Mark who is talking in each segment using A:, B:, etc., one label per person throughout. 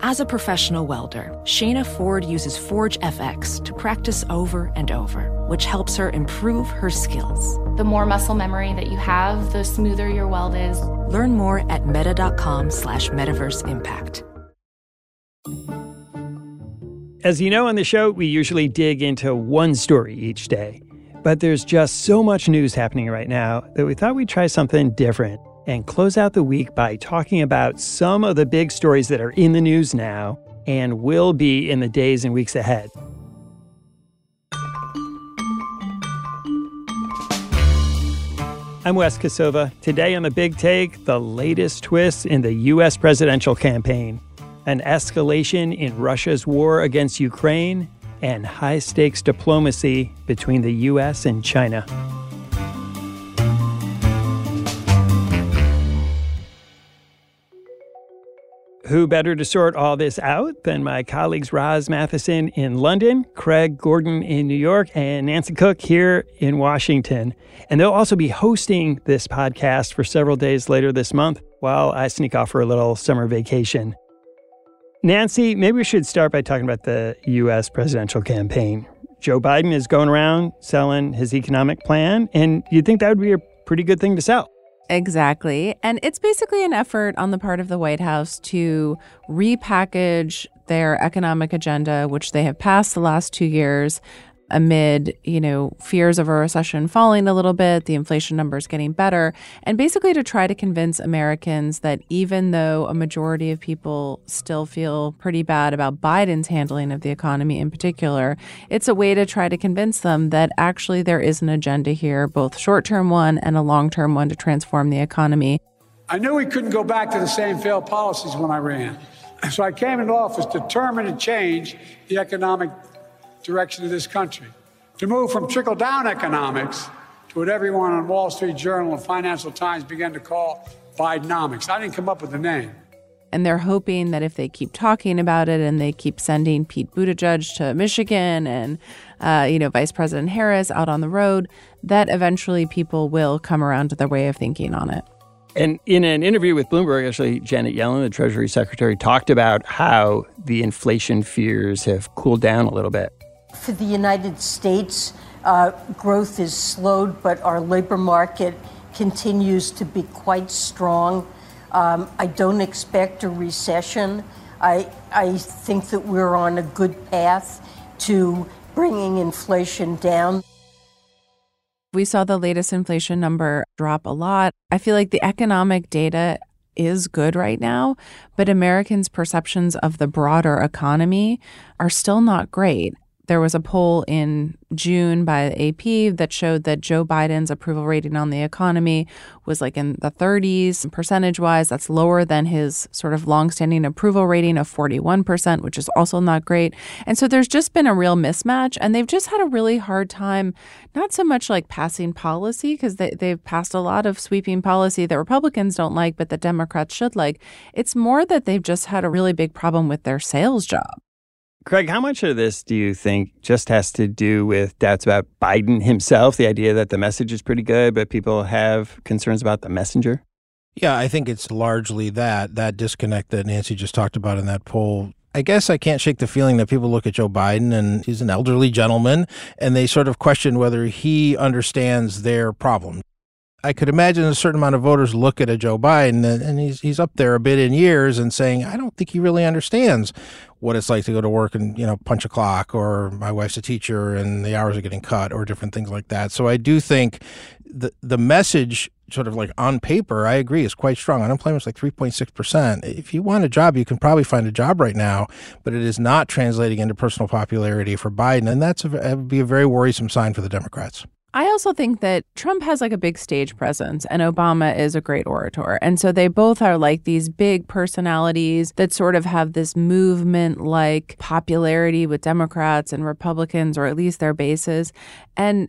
A: As a professional welder, Shayna Ford uses Forge FX to practice over and over, which helps her improve her skills.
B: The more muscle memory that you have, the smoother your weld is.
A: Learn more at meta.com slash metaverse impact.
C: As you know on the show, we usually dig into one story each day. But there's just so much news happening right now that we thought we'd try something different and close out the week by talking about some of the big stories that are in the news now and will be in the days and weeks ahead. I'm Wes Kosova. Today on The Big Take, the latest twist in the U.S. presidential campaign, an escalation in Russia's war against Ukraine, and high stakes diplomacy between the U.S. and China. Who better to sort all this out than my colleagues Roz Mathieson in London, Craig Gordon in New York, and Nancy Cook here in Washington. And they'll also be hosting this podcast for several days later this month while I sneak off for a little summer vacation. Nancy, maybe we should start by talking about the U.S. presidential campaign. Joe Biden is going around selling his economic plan, and you'd think that would be a pretty good thing to sell.
D: Exactly. And it's basically an effort on the part of the White House to repackage their economic agenda, which they have passed the last two years, amid, you know, fears of a recession falling a little bit, the inflation numbers getting better, and basically to try to convince Americans that even though a majority of people still feel pretty bad about Biden's handling of the economy in particular, it's a way to try to convince them that actually there is an agenda here, both short-term one and a long-term one to transform the economy.
E: I knew we couldn't go back to the same failed policies when I ran. So I came into office determined to change the economic direction of this country. To move from trickle down economics to what everyone on Wall Street Journal and Financial Times began to call Bidenomics. I didn't come up with the name.
D: And they're hoping that if they keep talking about it and they keep sending Pete Buttigieg to Michigan and, uh, you know, Vice President Harris out on the road, that eventually people will come around to their way of thinking on it.
C: And in an interview with Bloomberg, actually, Janet Yellen, the Treasury Secretary, talked about how the inflation fears have cooled down a little bit.
F: For the United States, uh, growth is slowed, but our labor market continues to be quite strong. Um, I don't expect a recession. I, I think that we're on a good path to bringing inflation down.
D: We saw the latest inflation number drop a lot. I feel like the economic data is good right now, but Americans' perceptions of the broader economy are still not great. There was a poll in June by AP that showed that Joe Biden's approval rating on the economy was like in the 30s percentage wise. That's lower than his sort of longstanding approval rating of 41%, which is also not great. And so there's just been a real mismatch, and they've just had a really hard time, not so much like passing policy, because they, they've passed a lot of sweeping policy that Republicans don't like, but that Democrats should like. It's more that they've just had a really big problem with their sales job.
C: Craig, how much of this do you think just has to do with doubts about Biden himself, the idea that the message is pretty good, but people have concerns about the messenger?
G: Yeah, I think it's largely that, that disconnect that Nancy just talked about in that poll. I guess I can't shake the feeling that people look at Joe Biden and he's an elderly gentleman and they sort of question whether he understands their problem. I could imagine a certain amount of voters look at a Joe Biden and he's he's up there a bit in years and saying, I don't think he really understands what it's like to go to work and, you know, punch a clock or my wife's a teacher and the hours are getting cut or different things like that. So I do think the the message sort of like on paper, I agree, is quite strong. Unemployment is like 3.6%. If you want a job, you can probably find a job right now, but it is not translating into personal popularity for Biden. And that's a, that would be a very worrisome sign for the Democrats.
D: I also think that Trump has like a big stage presence and Obama is a great orator. And so they both are like these big personalities that sort of have this movement like popularity with Democrats and Republicans, or at least their bases. And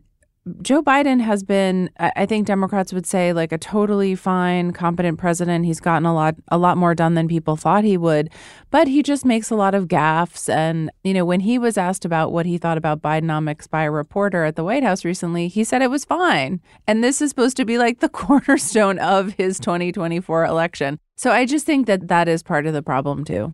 D: Joe Biden has been, I think Democrats would say, like a totally fine, competent president. He's gotten a lot, a lot more done than people thought he would, but he just makes a lot of gaffes. And you know, when he was asked about what he thought about Bidenomics by a reporter at the White House recently, he said it was fine. And this is supposed to be like the cornerstone of his 2024 election. So I just think that that is part of the problem too.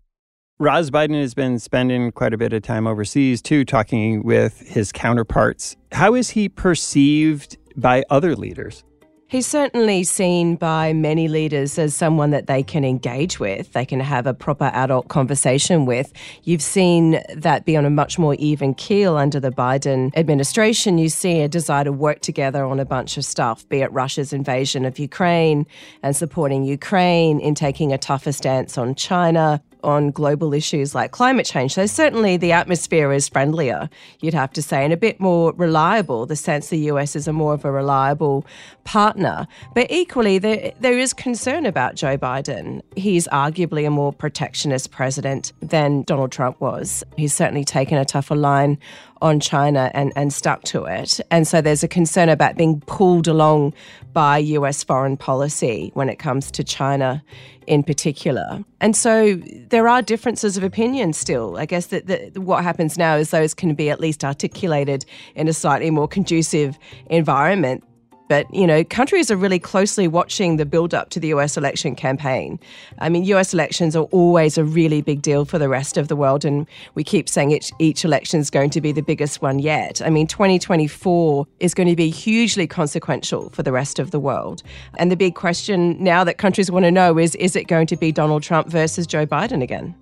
C: Roz Biden has been spending quite a bit of time overseas too, talking with his counterparts. How is he perceived by other leaders?
H: He's certainly seen by many leaders as someone that they can engage with, they can have a proper adult conversation with. You've seen that be on a much more even keel under the Biden administration. You see a desire to work together on a bunch of stuff, be it Russia's invasion of Ukraine and supporting Ukraine in taking a tougher stance on China, on global issues like climate change. So, certainly the atmosphere is friendlier, you'd have to say, and a bit more reliable. The sense the US is a more of a reliable partner. But equally, there, there is concern about Joe Biden. He's arguably a more protectionist president than Donald Trump was. He's certainly taken a tougher line on China and, and stuck to it. And so there's a concern about being pulled along by US foreign policy when it comes to China in particular. And so there are differences of opinion still. I guess that, that what happens now is those can be at least articulated in a slightly more conducive environment but, you know, countries are really closely watching the build up to the US election campaign. I mean, US elections are always a really big deal for the rest of the world. And we keep saying each, each election is going to be the biggest one yet. I mean, 2024 is going to be hugely consequential for the rest of the world. And the big question now that countries want to know is is it going to be Donald Trump versus Joe Biden again?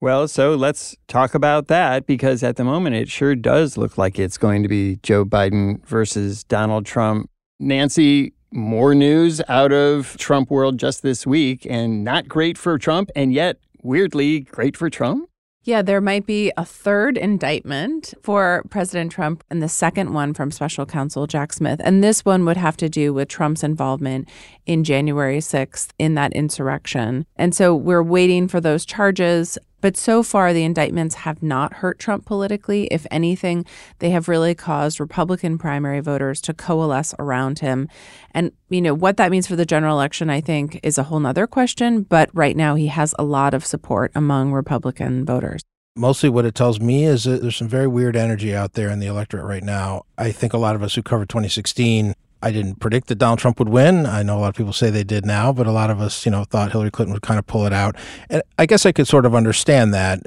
C: Well, so let's talk about that because at the moment it sure does look like it's going to be Joe Biden versus Donald Trump. Nancy, more news out of Trump world just this week and not great for Trump and yet weirdly great for Trump.
D: Yeah, there might be a third indictment for President Trump and the second one from special counsel Jack Smith. And this one would have to do with Trump's involvement in January 6th in that insurrection. And so we're waiting for those charges. But so far, the indictments have not hurt Trump politically. If anything, they have really caused Republican primary voters to coalesce around him. And, you know, what that means for the general election, I think, is a whole nother question. But right now, he has a lot of support among Republican voters
G: mostly what it tells me is that there's some very weird energy out there in the electorate right now. I think a lot of us who covered 2016 I didn't predict that Donald Trump would win. I know a lot of people say they did now, but a lot of us, you know, thought Hillary Clinton would kind of pull it out. And I guess I could sort of understand that.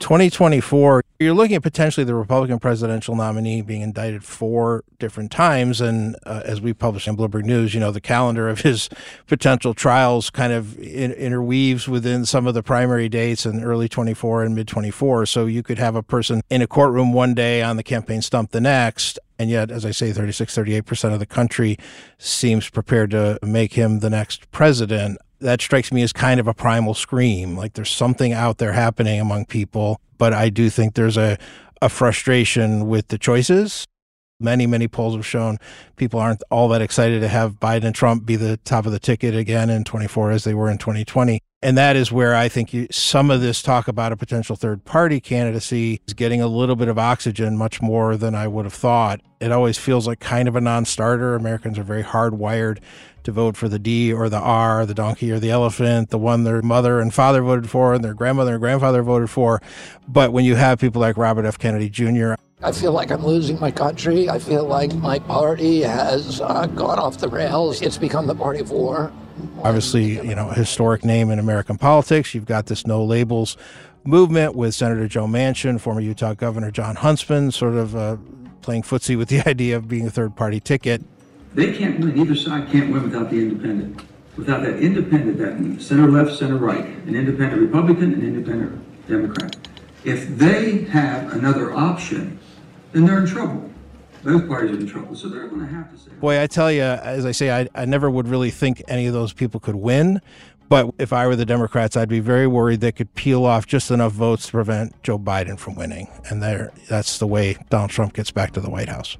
G: 2024, you're looking at potentially the Republican presidential nominee being indicted four different times. And uh, as we published in Bloomberg News, you know, the calendar of his potential trials kind of in- interweaves within some of the primary dates in early 24 and mid 24. So you could have a person in a courtroom one day on the campaign stump the next. And yet, as I say, 36, 38% of the country seems prepared to make him the next president that strikes me as kind of a primal scream. Like there's something out there happening among people, but I do think there's a, a frustration with the choices. Many, many polls have shown people aren't all that excited to have Biden and Trump be the top of the ticket again in 24 as they were in 2020. And that is where I think you, some of this talk about a potential third party candidacy is getting a little bit of oxygen, much more than I would have thought. It always feels like kind of a non starter. Americans are very hardwired to vote for the D or the R, the donkey or the elephant, the one their mother and father voted for and their grandmother and grandfather voted for. But when you have people like Robert F. Kennedy Jr.,
I: I feel like I'm losing my country. I feel like my party has uh, gone off the rails. It's become the party of war.
G: Obviously, you know, historic name in American politics. You've got this no labels movement with Senator Joe Manchin, former Utah Governor Jon Huntsman, sort of uh, playing footsie with the idea of being a third party ticket.
J: They can't win. Either side can't win without the independent. Without that independent, that center left, center right, an independent Republican, an independent Democrat. If they have another option, then they're in trouble in trouble. So they're going to have to say.
G: Boy, I tell you, as I say, I, I never would really think any of those people could win. But if I were the Democrats, I'd be very worried they could peel off just enough votes to prevent Joe Biden from winning. And there, that's the way Donald Trump gets back to the White House.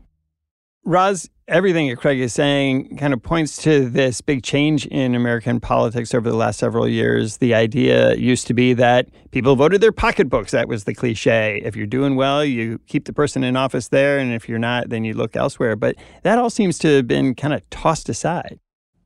C: Roz, everything that Craig is saying kind of points to this big change in American politics over the last several years. The idea used to be that people voted their pocketbooks. That was the cliche. If you're doing well, you keep the person in office there, and if you're not, then you look elsewhere. But that all seems to have been kind of tossed aside.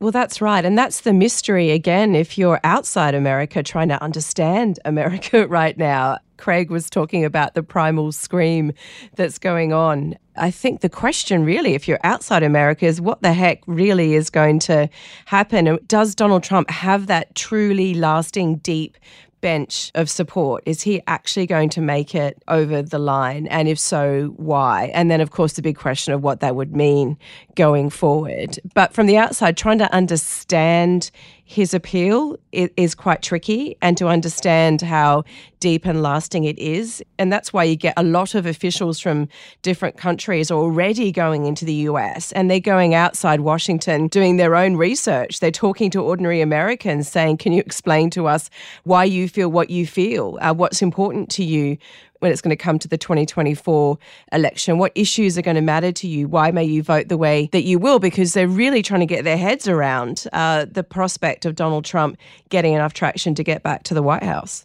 H: Well, that's right. And that's the mystery again. If you're outside America trying to understand America right now, Craig was talking about the primal scream that's going on. I think the question, really, if you're outside America, is what the heck really is going to happen? Does Donald Trump have that truly lasting, deep bench of support? Is he actually going to make it over the line? And if so, why? And then, of course, the big question of what that would mean going forward. But from the outside, trying to understand his appeal is quite tricky and to understand how deep and lasting it is. And that's why you get a lot of officials from different countries already going into the US and they're going outside Washington doing their own research. They're talking to ordinary Americans saying, Can you explain to us why you feel what you feel? Uh, what's important to you? when it's going to come to the 2024 election? What issues are going to matter to you? Why may you vote the way that you will? Because they're really trying to get their heads around uh, the prospect of Donald Trump getting enough traction to get back to the White House.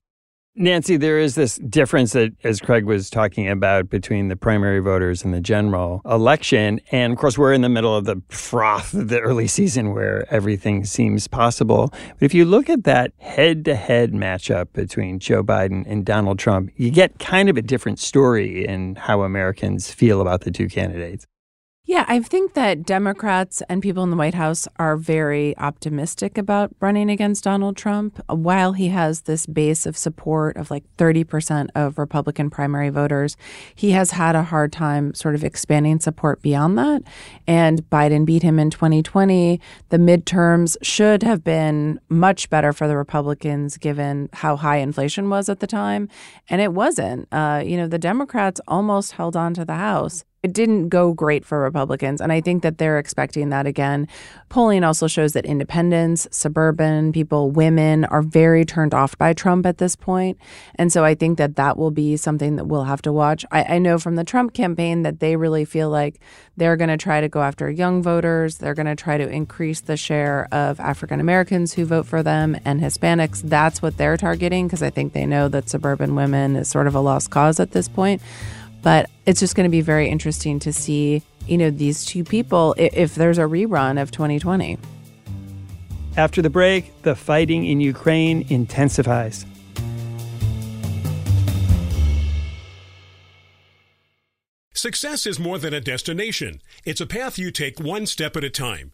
C: Nancy, there is this difference that, as Craig was talking about, between the primary voters and the general election. And of course, we're in the middle of the froth of the early season where everything seems possible. But if you look at that head to head matchup between Joe Biden and Donald Trump, you get kind of a different story in how Americans feel about the two candidates.
D: Yeah, I think that Democrats and people in the White House are very optimistic about running against Donald Trump. While he has this base of support of like 30% of Republican primary voters, he has had a hard time sort of expanding support beyond that. And Biden beat him in 2020. The midterms should have been much better for the Republicans given how high inflation was at the time. And it wasn't. Uh, you know, the Democrats almost held on to the House it didn't go great for Republicans. And I think that they're expecting that again. Polling also shows that independents, suburban people, women are very turned off by Trump at this point. And so I think that that will be something that we'll have to watch. I, I know from the Trump campaign that they really feel like they're going to try to go after young voters. They're going to try to increase the share of African Americans who vote for them and Hispanics. That's what they're targeting because I think they know that suburban women is sort of a lost cause at this point. But it's just going to be very interesting to see, you know, these two people if, if there's a rerun of 2020.
C: After the break, the fighting in Ukraine intensifies.
K: Success is more than a destination. It's a path you take one step at a time.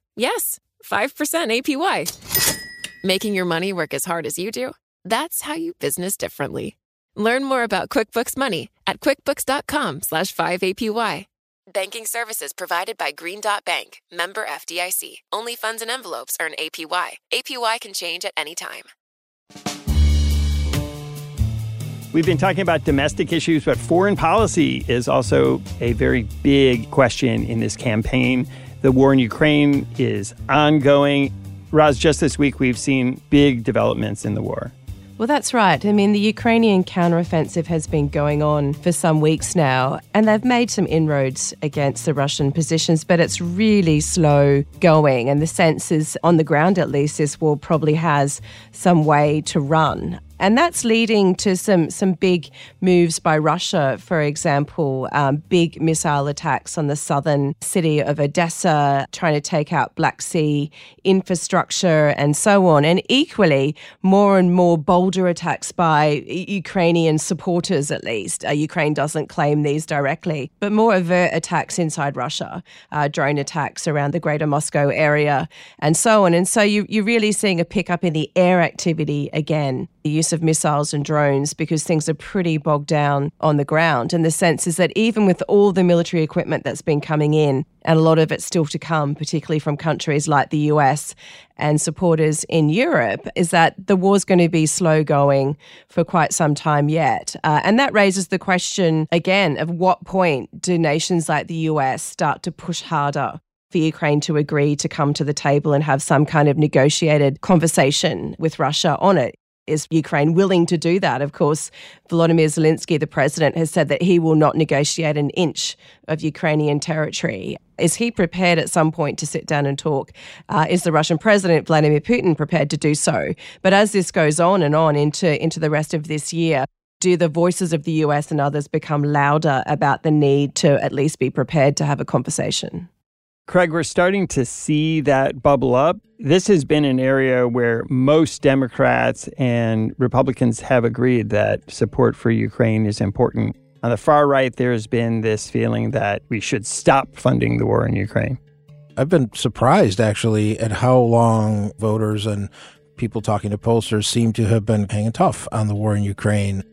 L: Yes, 5% APY. Making your money work as hard as you do? That's how you business differently. Learn more about QuickBooks Money at quickbooks.com slash 5APY. Banking services provided by Green Dot Bank, member FDIC. Only funds and envelopes earn APY. APY can change at any time.
C: We've been talking about domestic issues, but foreign policy is also a very big question in this campaign. The war in Ukraine is ongoing. Roz, just this week we've seen big developments in the war.
H: Well, that's right. I mean, the Ukrainian counteroffensive has been going on for some weeks now, and they've made some inroads against the Russian positions, but it's really slow going. And the sense is, on the ground at least, this war probably has some way to run. And that's leading to some, some big moves by Russia, for example, um, big missile attacks on the southern city of Odessa, trying to take out Black Sea infrastructure and so on. And equally, more and more bolder attacks by Ukrainian supporters, at least. Uh, Ukraine doesn't claim these directly, but more overt attacks inside Russia, uh, drone attacks around the greater Moscow area, and so on. And so you, you're really seeing a pickup in the air activity again the use of missiles and drones because things are pretty bogged down on the ground. And the sense is that even with all the military equipment that's been coming in, and a lot of it still to come, particularly from countries like the US and supporters in Europe, is that the war's going to be slow going for quite some time yet. Uh, and that raises the question again of what point do nations like the US start to push harder for Ukraine to agree to come to the table and have some kind of negotiated conversation with Russia on it. Is Ukraine willing to do that? Of course, Volodymyr Zelensky, the president, has said that he will not negotiate an inch of Ukrainian territory. Is he prepared at some point to sit down and talk? Uh, is the Russian president, Vladimir Putin, prepared to do so? But as this goes on and on into, into the rest of this year, do the voices of the US and others become louder about the need to at least be prepared to have a conversation?
C: Craig, we're starting to see that bubble up. This has been an area where most Democrats and Republicans have agreed that support for Ukraine is important. On the far right, there's been this feeling that we should stop funding the war in Ukraine.
G: I've been surprised actually at how long voters and people talking to pollsters seem to have been hanging tough on the war in Ukraine.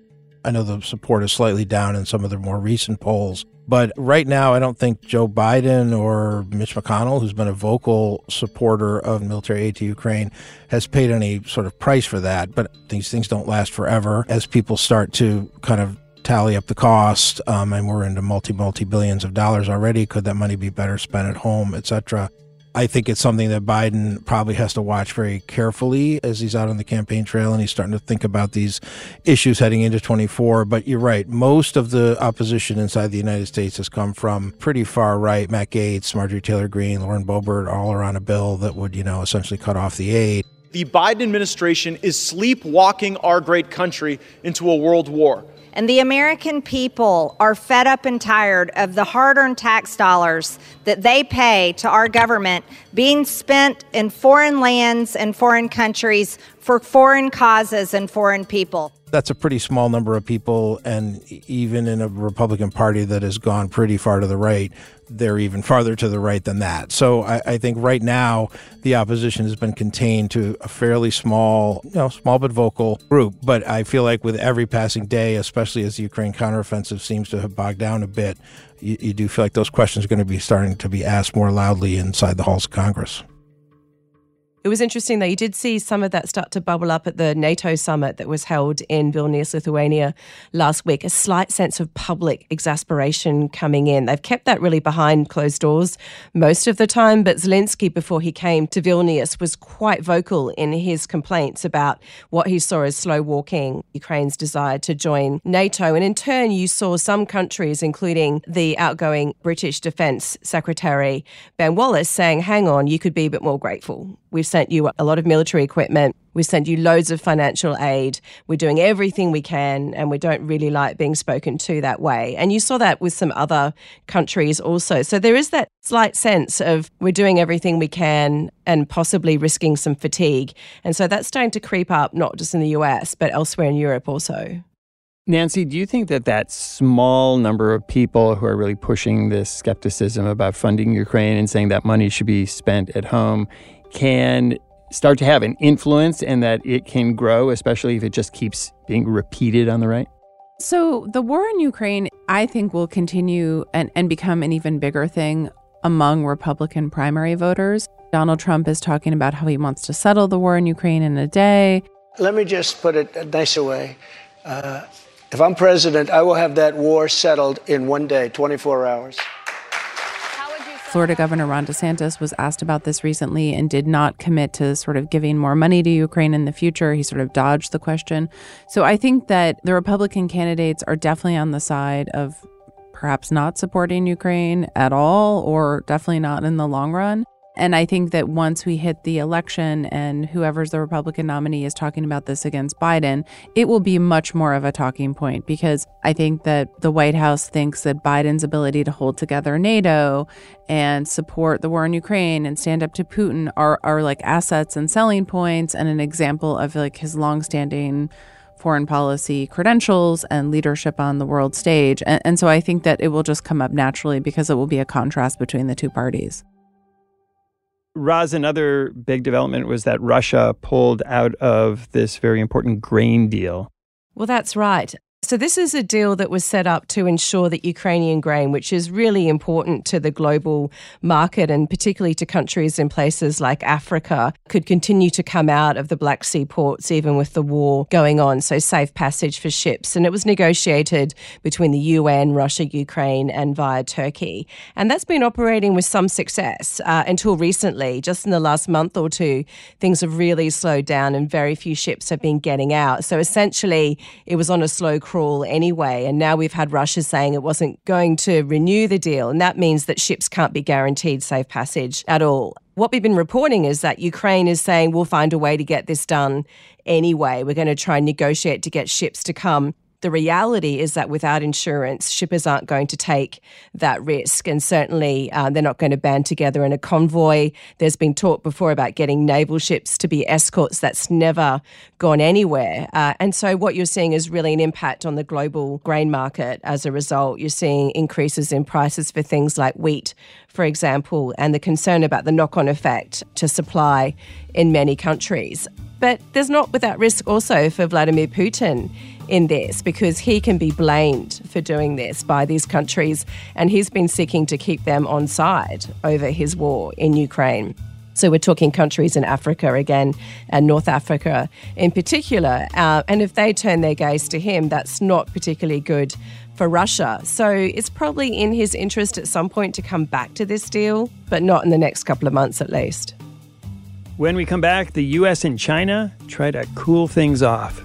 G: I know the support is slightly down in some of the more recent polls, but right now, I don't think Joe Biden or Mitch McConnell, who's been a vocal supporter of military aid to Ukraine, has paid any sort of price for that. But these things don't last forever. As people start to kind of tally up the cost, um, and we're into multi multi billions of dollars already, could that money be better spent at home, et cetera? I think it's something that Biden probably has to watch very carefully as he's out on the campaign trail and he's starting to think about these issues heading into 24. But you're right. Most of the opposition inside the United States has come from pretty far right. Matt Gaetz, Marjorie Taylor Greene, Lauren Boebert, all are on a bill that would, you know, essentially cut off the aid.
M: The Biden administration is sleepwalking our great country into a world war.
N: And the American people are fed up and tired of the hard earned tax dollars that they pay to our government being spent in foreign lands and foreign countries for foreign causes and foreign people
G: that's a pretty small number of people. And even in a Republican Party that has gone pretty far to the right, they're even farther to the right than that. So I, I, think right now the opposition has been contained to a fairly small, you know, small but vocal group. But I feel like with every passing day, especially as the Ukraine counteroffensive seems to have bogged down a bit, you, you do feel like those questions are going to be starting to be asked more loudly inside the halls of Congress.
H: It was interesting though, you did see some of that start to bubble up at the NATO summit that was held in Vilnius, Lithuania last week. A slight sense of public exasperation coming in. They've kept that really behind closed doors most of the time, but Zelensky, before he came to Vilnius, was quite vocal in his complaints about what he saw as slow walking Ukraine's desire to join NATO. And in turn, you saw some countries, including the outgoing British Defence Secretary Ben Wallace, saying, hang on, you could be a bit more grateful. We've sent you a lot of military equipment. We sent you loads of financial aid. We're doing everything we can, and we don't really like being spoken to that way. And you saw that with some other countries also. So there is that slight sense of we're doing everything we can and possibly risking some fatigue. And so that's starting to creep up, not just in the US, but elsewhere in Europe also.
C: Nancy, do you think that that small number of people who are really pushing this skepticism about funding Ukraine and saying that money should be spent at home can start to have an influence and that it can grow, especially if it just keeps being repeated on the right?
D: So, the war in Ukraine, I think, will continue and, and become an even bigger thing among Republican primary voters. Donald Trump is talking about how he wants to settle the war in Ukraine in a day.
I: Let me just put it a nicer way. Uh, if I'm president, I will have that war settled in one day, 24 hours.
D: Florida Governor Ron DeSantis was asked about this recently and did not commit to sort of giving more money to Ukraine in the future. He sort of dodged the question. So I think that the Republican candidates are definitely on the side of perhaps not supporting Ukraine at all, or definitely not in the long run. And I think that once we hit the election and whoever's the Republican nominee is talking about this against Biden, it will be much more of a talking point because I think that the White House thinks that Biden's ability to hold together NATO and support the war in Ukraine and stand up to Putin are, are like assets and selling points and an example of like his longstanding foreign policy credentials and leadership on the world stage. And, and so I think that it will just come up naturally because it will be a contrast between the two parties.
C: Roz, another big development was that Russia pulled out of this very important grain deal.
H: Well, that's right. So, this is a deal that was set up to ensure that Ukrainian grain, which is really important to the global market and particularly to countries in places like Africa, could continue to come out of the Black Sea ports even with the war going on. So, safe passage for ships. And it was negotiated between the UN, Russia, Ukraine, and via Turkey. And that's been operating with some success uh, until recently. Just in the last month or two, things have really slowed down and very few ships have been getting out. So, essentially, it was on a slow crawl anyway. And now we've had Russia saying it wasn't going to renew the deal. And that means that ships can't be guaranteed safe passage at all. What we've been reporting is that Ukraine is saying we'll find a way to get this done anyway. We're going to try and negotiate to get ships to come the reality is that without insurance, shippers aren't going to take that risk. And certainly uh, they're not going to band together in a convoy. There's been talk before about getting naval ships to be escorts. That's never gone anywhere. Uh, and so what you're seeing is really an impact on the global grain market as a result. You're seeing increases in prices for things like wheat, for example, and the concern about the knock on effect to supply in many countries. But there's not without risk also for Vladimir Putin in this because he can be blamed for doing this by these countries, and he's been seeking to keep them on side over his war in Ukraine. So we're talking countries in Africa again, and North Africa in particular. Uh, and if they turn their gaze to him, that's not particularly good for Russia. So it's probably in his interest at some point to come back to this deal, but not in the next couple of months at least.
C: When we come back, the U.S. and China try to cool things off.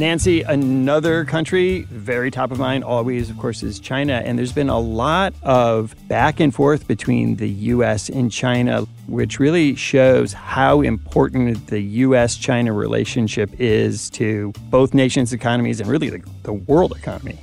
C: Nancy, another country very top of mind always, of course, is China. And there's been a lot of back and forth between the U.S. and China, which really shows how important the U.S. China relationship is to both nations' economies and really the, the world economy.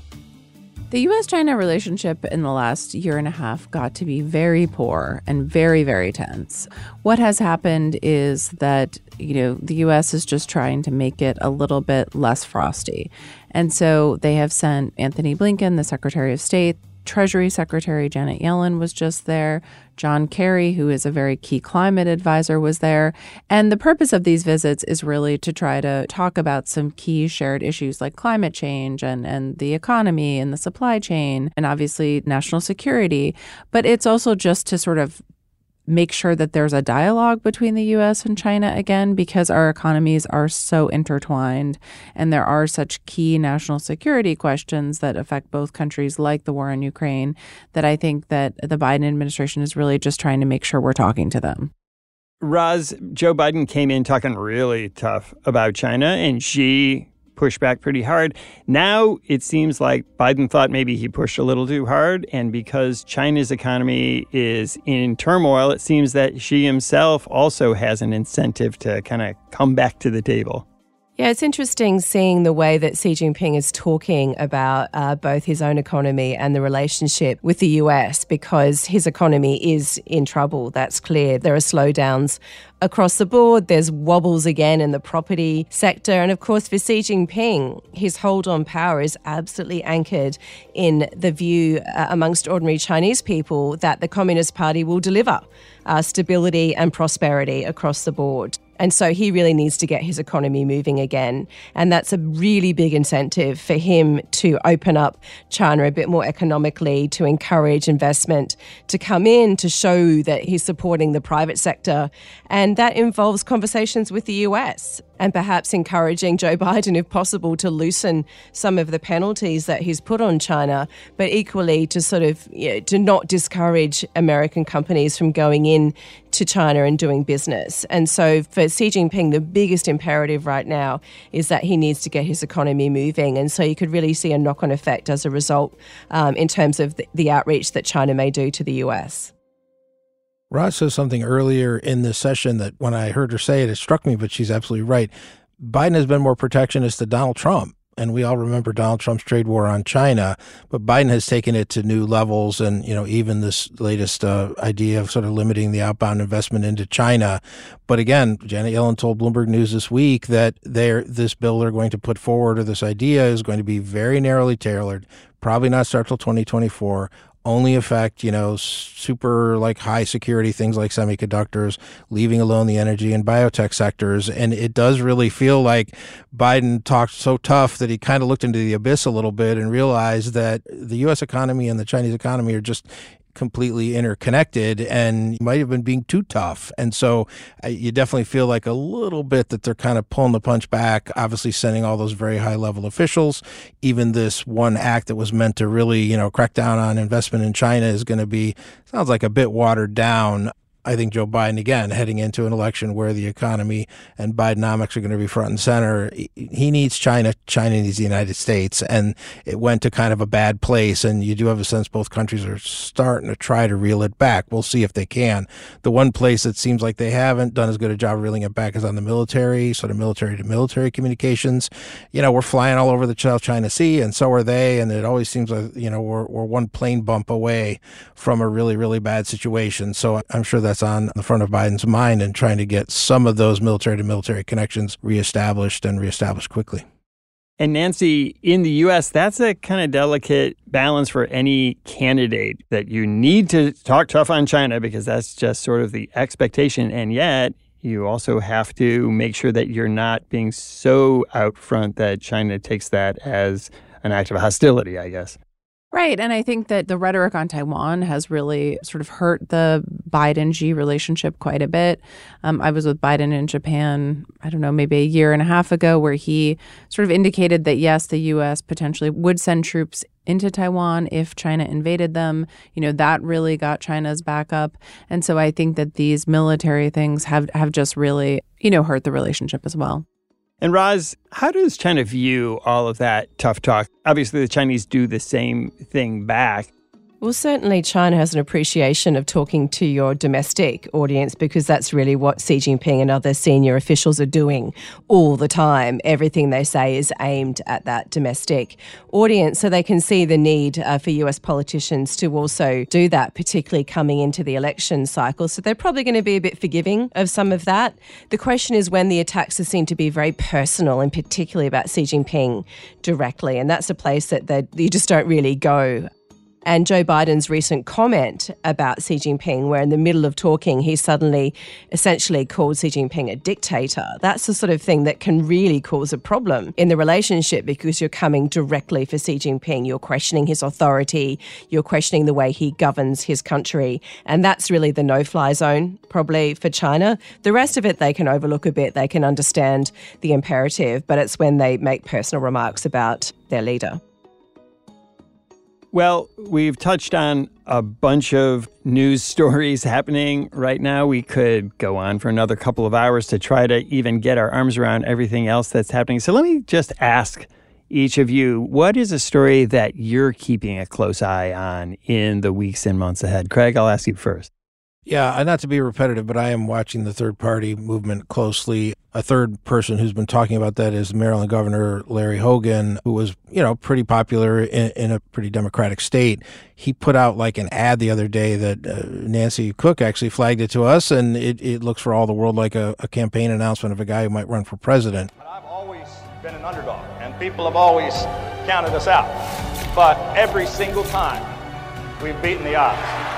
D: The US China relationship in the last year and a half got to be very poor and very, very tense. What has happened is that, you know, the US is just trying to make it a little bit less frosty. And so they have sent Antony Blinken, the Secretary of State, Treasury Secretary Janet Yellen was just there. John Kerry, who is a very key climate advisor, was there. And the purpose of these visits is really to try to talk about some key shared issues like climate change and, and the economy and the supply chain and obviously national security. But it's also just to sort of make sure that there's a dialogue between the US and China again because our economies are so intertwined and there are such key national security questions that affect both countries like the war in Ukraine that I think that the Biden administration is really just trying to make sure we're talking to them.
C: Roz, Joe Biden came in talking really tough about China and Xi pushed back pretty hard. Now it seems like Biden thought maybe he pushed a little too hard. And because China's economy is in turmoil, it seems that Xi himself also has an incentive to kind of come back to the table.
H: Yeah, it's interesting seeing the way that Xi Jinping is talking about uh, both his own economy and the relationship with the US because his economy is in trouble. That's clear. There are slowdowns across the board. There's wobbles again in the property sector. And of course, for Xi Jinping, his hold on power is absolutely anchored in the view uh, amongst ordinary Chinese people that the Communist Party will deliver uh, stability and prosperity across the board. And so he really needs to get his economy moving again. And that's a really big incentive for him to open up China a bit more economically, to encourage investment to come in, to show that he's supporting the private sector. And that involves conversations with the US and perhaps encouraging Joe Biden, if possible, to loosen some of the penalties that he's put on China, but equally to sort of you know, to not discourage American companies from going in to China and doing business. And so for Xi Jinping, the biggest imperative right now is that he needs to get his economy moving. And so you could really see a knock on effect as a result um, in terms of the, the outreach that China may do to the US.
G: Roz says something earlier in this session that when I heard her say it, it struck me, but she's absolutely right. Biden has been more protectionist than Donald Trump. And we all remember Donald Trump's trade war on China, but Biden has taken it to new levels. And, you know, even this latest uh, idea of sort of limiting the outbound investment into China. But again, Janet Yellen told Bloomberg News this week that this bill they're going to put forward or this idea is going to be very narrowly tailored, probably not start till 2024 only affect, you know, super like high security things like semiconductors, leaving alone the energy and biotech sectors. And it does really feel like Biden talked so tough that he kind of looked into the abyss a little bit and realized that the U.S. economy and the Chinese economy are just completely interconnected and you might have been being too tough. And so uh, you definitely feel like a little bit that they're kind of pulling the punch back, obviously sending all those very high level officials. Even this one act that was meant to really, you know, crack down on investment in China is going to be, sounds like a bit watered down. I think Joe Biden, again, heading into an election where the economy and Bidenomics are going to be front and center, he needs China. China needs the United States. And it went to kind of a bad place. And you do have a sense both countries are starting to try to reel it back. We'll see if they can. The one place that seems like they haven't done as good a job reeling it back is on the military, sort of military to military communications. You know, we're flying all over the South China Sea, and so are they. And it always seems like, you know, we're, we're one plane bump away from a really, really bad situation. So I'm sure that's that's on the front of Biden's mind and trying to get some of those military to military connections reestablished and reestablished quickly.
C: And Nancy, in the US, that's a kind of delicate balance for any candidate that you need to talk tough on China because that's just sort of the expectation. And yet, you also have to make sure that you're not being so out front that China takes that as an act of hostility, I guess.
D: Right. And I think that the rhetoric on Taiwan has really sort of hurt the Biden Xi relationship quite a bit. Um, I was with Biden in Japan, I don't know, maybe a year and a half ago, where he sort of indicated that yes, the U.S. potentially would send troops into Taiwan if China invaded them. You know, that really got China's back up. And so I think that these military things have, have just really, you know, hurt the relationship as well.
C: And Roz, how does China view all of that tough talk? Obviously, the Chinese do the same thing back.
H: Well, certainly China has an appreciation of talking to your domestic audience because that's really what Xi Jinping and other senior officials are doing all the time. Everything they say is aimed at that domestic audience. So they can see the need uh, for US politicians to also do that, particularly coming into the election cycle. So they're probably going to be a bit forgiving of some of that. The question is when the attacks are seen to be very personal and particularly about Xi Jinping directly. And that's a place that you just don't really go and Joe Biden's recent comment about Xi Jinping, where in the middle of talking, he suddenly essentially called Xi Jinping a dictator. That's the sort of thing that can really cause a problem in the relationship because you're coming directly for Xi Jinping. You're questioning his authority, you're questioning the way he governs his country. And that's really the no fly zone, probably for China. The rest of it, they can overlook a bit, they can understand the imperative, but it's when they make personal remarks about their leader.
C: Well, we've touched on a bunch of news stories happening right now. We could go on for another couple of hours to try to even get our arms around everything else that's happening. So let me just ask each of you what is a story that you're keeping a close eye on in the weeks and months ahead? Craig, I'll ask you first.
G: Yeah, not to be repetitive, but I am watching the third party movement closely. A third person who's been talking about that is Maryland Governor Larry Hogan, who was, you know, pretty popular in, in a pretty democratic state. He put out like an ad the other day that uh, Nancy Cook actually flagged it to us, and it, it looks for all the world like a, a campaign announcement of a guy who might run for president.
O: I've always been an underdog, and people have always counted us out. But every single time, we've beaten the odds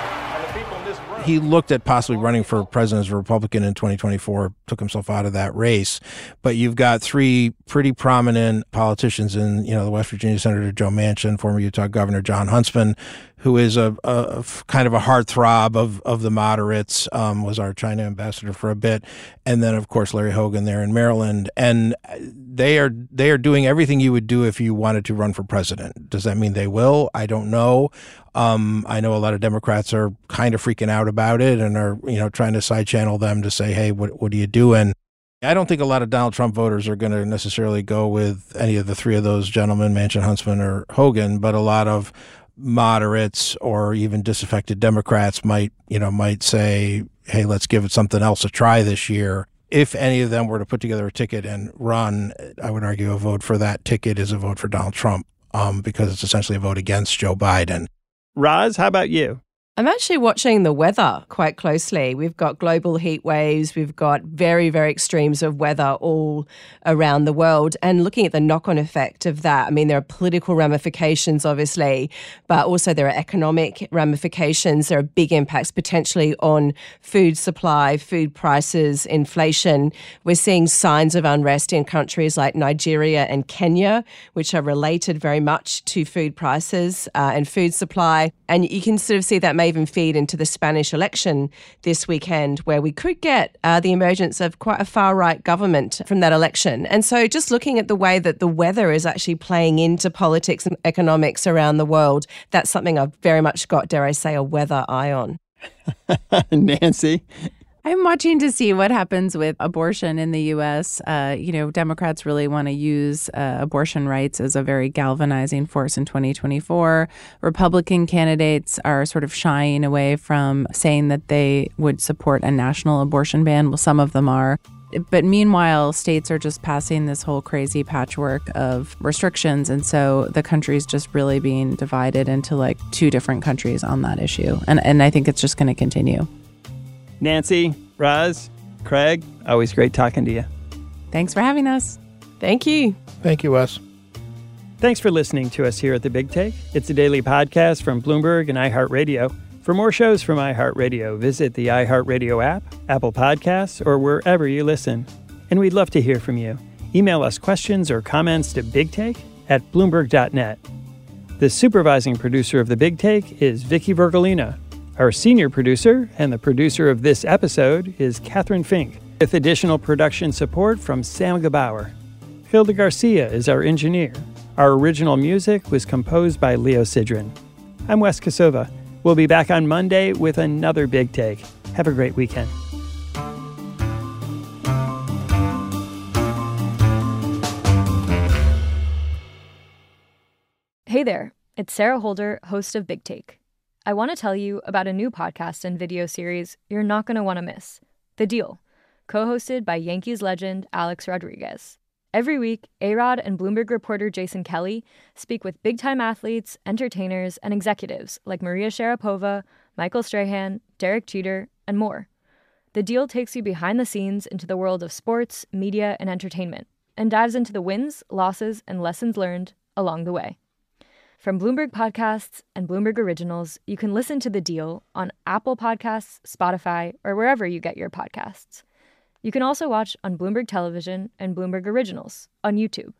G: he looked at possibly running for president as a Republican in 2024, took himself out of that race. But you've got three pretty prominent politicians in, you know, the West Virginia Senator Joe Manchin, former Utah Governor Jon Huntsman, who is a, a kind of a heartthrob of, of the moderates, um, was our China ambassador for a bit, and then of course Larry Hogan there in Maryland, and they are they are doing everything you would do if you wanted to run for president. Does that mean they will? I don't know. Um, I know a lot of Democrats are kind of freaking out about it and are you know trying to side channel them to say, hey, what what are you doing? I don't think a lot of Donald Trump voters are going to necessarily go with any of the three of those gentlemen, Manchin, Huntsman, or Hogan, but a lot of moderates or even disaffected Democrats might, you know, might say, hey, let's give it something else a try this year. If any of them were to put together a ticket and run, I would argue a vote for that ticket is a vote for Donald Trump um, because it's essentially a vote against Joe Biden.
C: Roz, how about you?
H: I'm actually watching the weather quite closely. We've got global heat waves, we've got very, very extremes of weather all around the world, and looking at the knock on effect of that. I mean, there are political ramifications, obviously, but also there are economic ramifications. There are big impacts potentially on food supply, food prices, inflation. We're seeing signs of unrest in countries like Nigeria and Kenya, which are related very much to food prices uh, and food supply. And you can sort of see that maybe even feed into the Spanish election this weekend, where we could get uh, the emergence of quite a far right government from that election. And so, just looking at the way that the weather is actually playing into politics and economics around the world, that's something I've very much got, dare I say, a weather eye on.
C: Nancy,
D: I'm watching to see what happens with abortion in the U.S. Uh, you know, Democrats really want to use uh, abortion rights as a very galvanizing force in 2024. Republican candidates are sort of shying away from saying that they would support a national abortion ban. Well, some of them are. But meanwhile, states are just passing this whole crazy patchwork of restrictions. And so the country's just really being divided into like two different countries on that issue. And, and I think it's just going to continue.
C: Nancy, Roz, Craig, always great talking to you.
D: Thanks for having us.
H: Thank you.
G: Thank you, Wes.
C: Thanks for listening to us here at The Big Take. It's a daily podcast from Bloomberg and iHeartRadio. For more shows from iHeartRadio, visit the iHeartRadio app, Apple Podcasts, or wherever you listen. And we'd love to hear from you. Email us questions or comments to bigtake at bloomberg.net. The supervising producer of The Big Take is Vicky Vergolina. Our senior producer and the producer of this episode is Catherine Fink, with additional production support from Sam Gebauer. Hilda Garcia is our engineer. Our original music was composed by Leo Sidran. I'm Wes Kosova. We'll be back on Monday with another big take. Have a great weekend.
P: Hey there, it's Sarah Holder, host of Big Take. I want to tell you about a new podcast and video series you're not going to want to miss The Deal, co hosted by Yankees legend Alex Rodriguez. Every week, A Rod and Bloomberg reporter Jason Kelly speak with big time athletes, entertainers, and executives like Maria Sharapova, Michael Strahan, Derek Jeter, and more. The deal takes you behind the scenes into the world of sports, media, and entertainment, and dives into the wins, losses, and lessons learned along the way. From Bloomberg Podcasts and Bloomberg Originals, you can listen to The Deal on Apple Podcasts, Spotify, or wherever you get your podcasts. You can also watch on Bloomberg Television and Bloomberg Originals on YouTube.